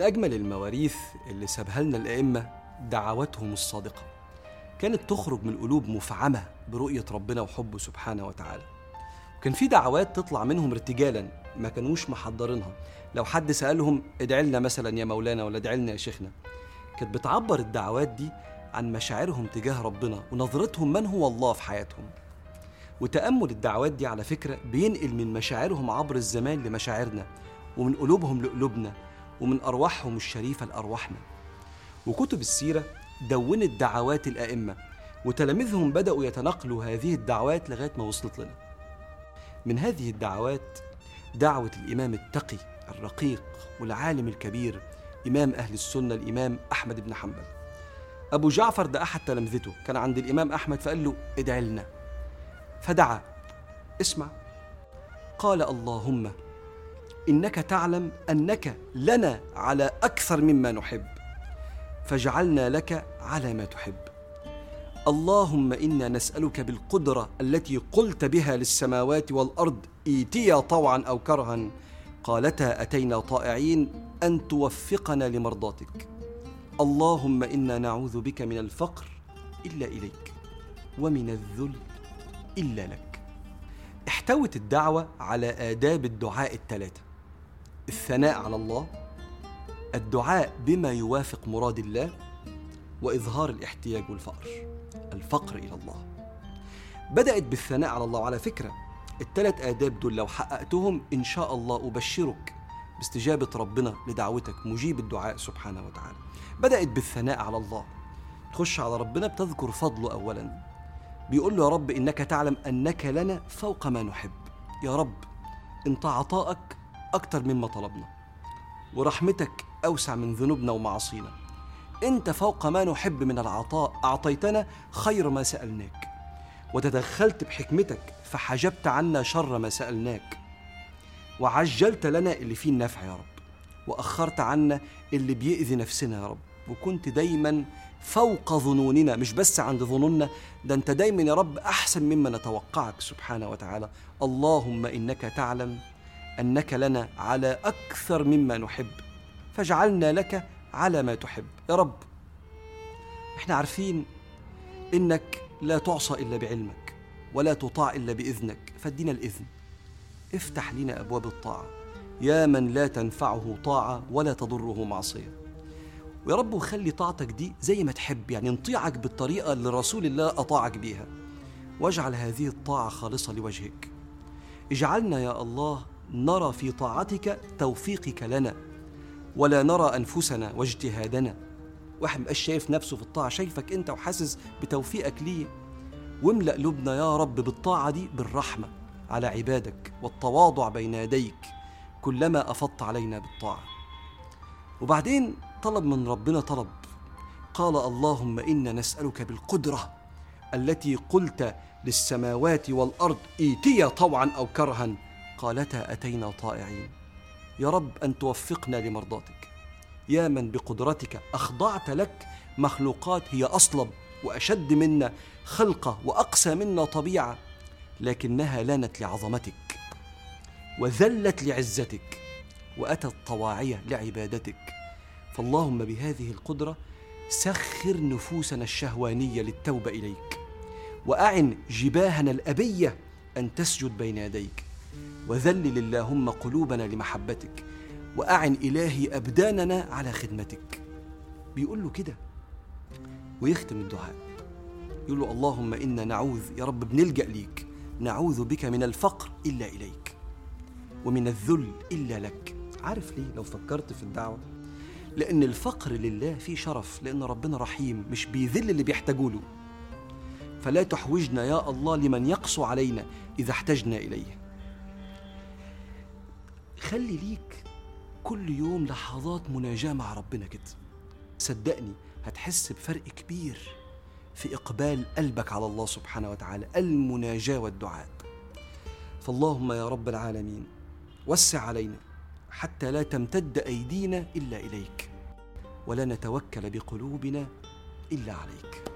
من أجمل المواريث اللي سابها لنا الأئمة دعواتهم الصادقة. كانت تخرج من قلوب مفعمة برؤية ربنا وحبه سبحانه وتعالى. وكان في دعوات تطلع منهم ارتجالا ما كانوش محضرينها. لو حد سألهم ادعي لنا مثلا يا مولانا ولا ادعي لنا يا شيخنا. كانت بتعبر الدعوات دي عن مشاعرهم تجاه ربنا ونظرتهم من هو الله في حياتهم. وتأمل الدعوات دي على فكرة بينقل من مشاعرهم عبر الزمان لمشاعرنا ومن قلوبهم لقلوبنا ومن أرواحهم الشريفة لأرواحنا وكتب السيرة دونت دعوات الأئمة وتلاميذهم بدأوا يتنقلوا هذه الدعوات لغاية ما وصلت لنا. من هذه الدعوات دعوة الإمام التقي الرقيق والعالم الكبير إمام أهل السنة الإمام أحمد بن حنبل. أبو جعفر ده أحد تلامذته كان عند الإمام أحمد فقال له ادعي لنا. فدعا. اسمع. قال اللهم إنك تعلم أنك لنا على أكثر مما نحب. فاجعلنا لك على ما تحب. اللهم إنا نسألك بالقدرة التي قلت بها للسماوات والأرض إيتيا طوعا أو كرها. قالتا أتينا طائعين أن توفقنا لمرضاتك. اللهم إنا نعوذ بك من الفقر إلا إليك ومن الذل إلا لك. احتوت الدعوة على آداب الدعاء الثلاثة. الثناء على الله الدعاء بما يوافق مراد الله وإظهار الاحتياج والفقر الفقر إلى الله. بدأت بالثناء على الله. وعلى فكرة الثلاث آداب دول لو حققتهم إن شاء الله أبشرك باستجابة ربنا لدعوتك مجيب الدعاء سبحانه وتعالى. بدأت بالثناء على الله. تخش على ربنا بتذكر فضله أولا. بيقول له يا رب إنك تعلم أنك لنا فوق ما نحب. يا رب انت عطائك أكتر مما طلبنا. ورحمتك أوسع من ذنوبنا ومعاصينا. أنت فوق ما نحب من العطاء أعطيتنا خير ما سألناك. وتدخلت بحكمتك فحجبت عنا شر ما سألناك. وعجلت لنا اللي فيه النفع يا رب. وأخرت عنا اللي بيأذي نفسنا يا رب. وكنت دايما فوق ظنوننا مش بس عند ظنوننا ده أنت دايما يا رب أحسن مما نتوقعك سبحانه وتعالى. اللهم إنك تعلم أنك لنا على أكثر مما نحب. فاجعلنا لك على ما تحب. يا رب إحنا عارفين إنك لا تعصى إلا بعلمك ولا تطاع إلا بإذنك. فادينا الإذن. افتح لنا أبواب الطاعة. يا من لا تنفعه طاعة ولا تضره معصية. ويا رب وخلي طاعتك دي زي ما تحب يعني نطيعك بالطريقة اللي رسول الله أطاعك بيها. واجعل هذه الطاعة خالصة لوجهك. اجعلنا يا الله نرى في طاعتك توفيقك لنا ولا نرى أنفسنا واجتهادنا. واحد مبقاش شايف نفسه في الطاعة شايفك أنت وحاسس بتوفيقك ليه؟ واملأ قلوبنا يا رب بالطاعة دي بالرحمة على عبادك والتواضع بين يديك كلما أفضت علينا بالطاعة. وبعدين طلب من ربنا طلب. قال اللهم إنا نسألك بالقدرة التي قلت للسماوات والأرض إيتيا طوعا أو كرها قالتا أتينا طائعين. يا رب أن توفقنا لمرضاتك. يا من بقدرتك أخضعت لك مخلوقات هي أصلب وأشد منا خلقه وأقسى منا طبيعة لكنها لانت لعظمتك وذلت لعزتك وأتت طواعيه لعبادتك. فاللهم بهذه القدرة سخر نفوسنا الشهوانية للتوبة إليك وأعن جباهنا الأبية أن تسجد بين يديك. وذلل اللهم قلوبنا لمحبتك وأعن إلهي أبداننا على خدمتك. بيقول له كده ويختم الدعاء. يقول له اللهم إنا نعوذ يا رب بنلجأ ليك. نعوذ بك من الفقر إلا إليك ومن الذل إلا لك. عارف ليه؟ لو فكرت في الدعوة. لأن الفقر لله فيه شرف لأن ربنا رحيم مش بيذل اللي بيحتاجوا له. فلا تحوجنا يا الله لمن يقسو علينا إذا احتجنا إليه. خلي ليك كل يوم لحظات مناجاة مع ربنا كده. صدقني هتحس بفرق كبير في إقبال قلبك على الله سبحانه وتعالى المناجاة والدعاء. فاللهم يا رب العالمين وسع علينا حتى لا تمتد أيدينا إلا إليك ولا نتوكل بقلوبنا إلا عليك.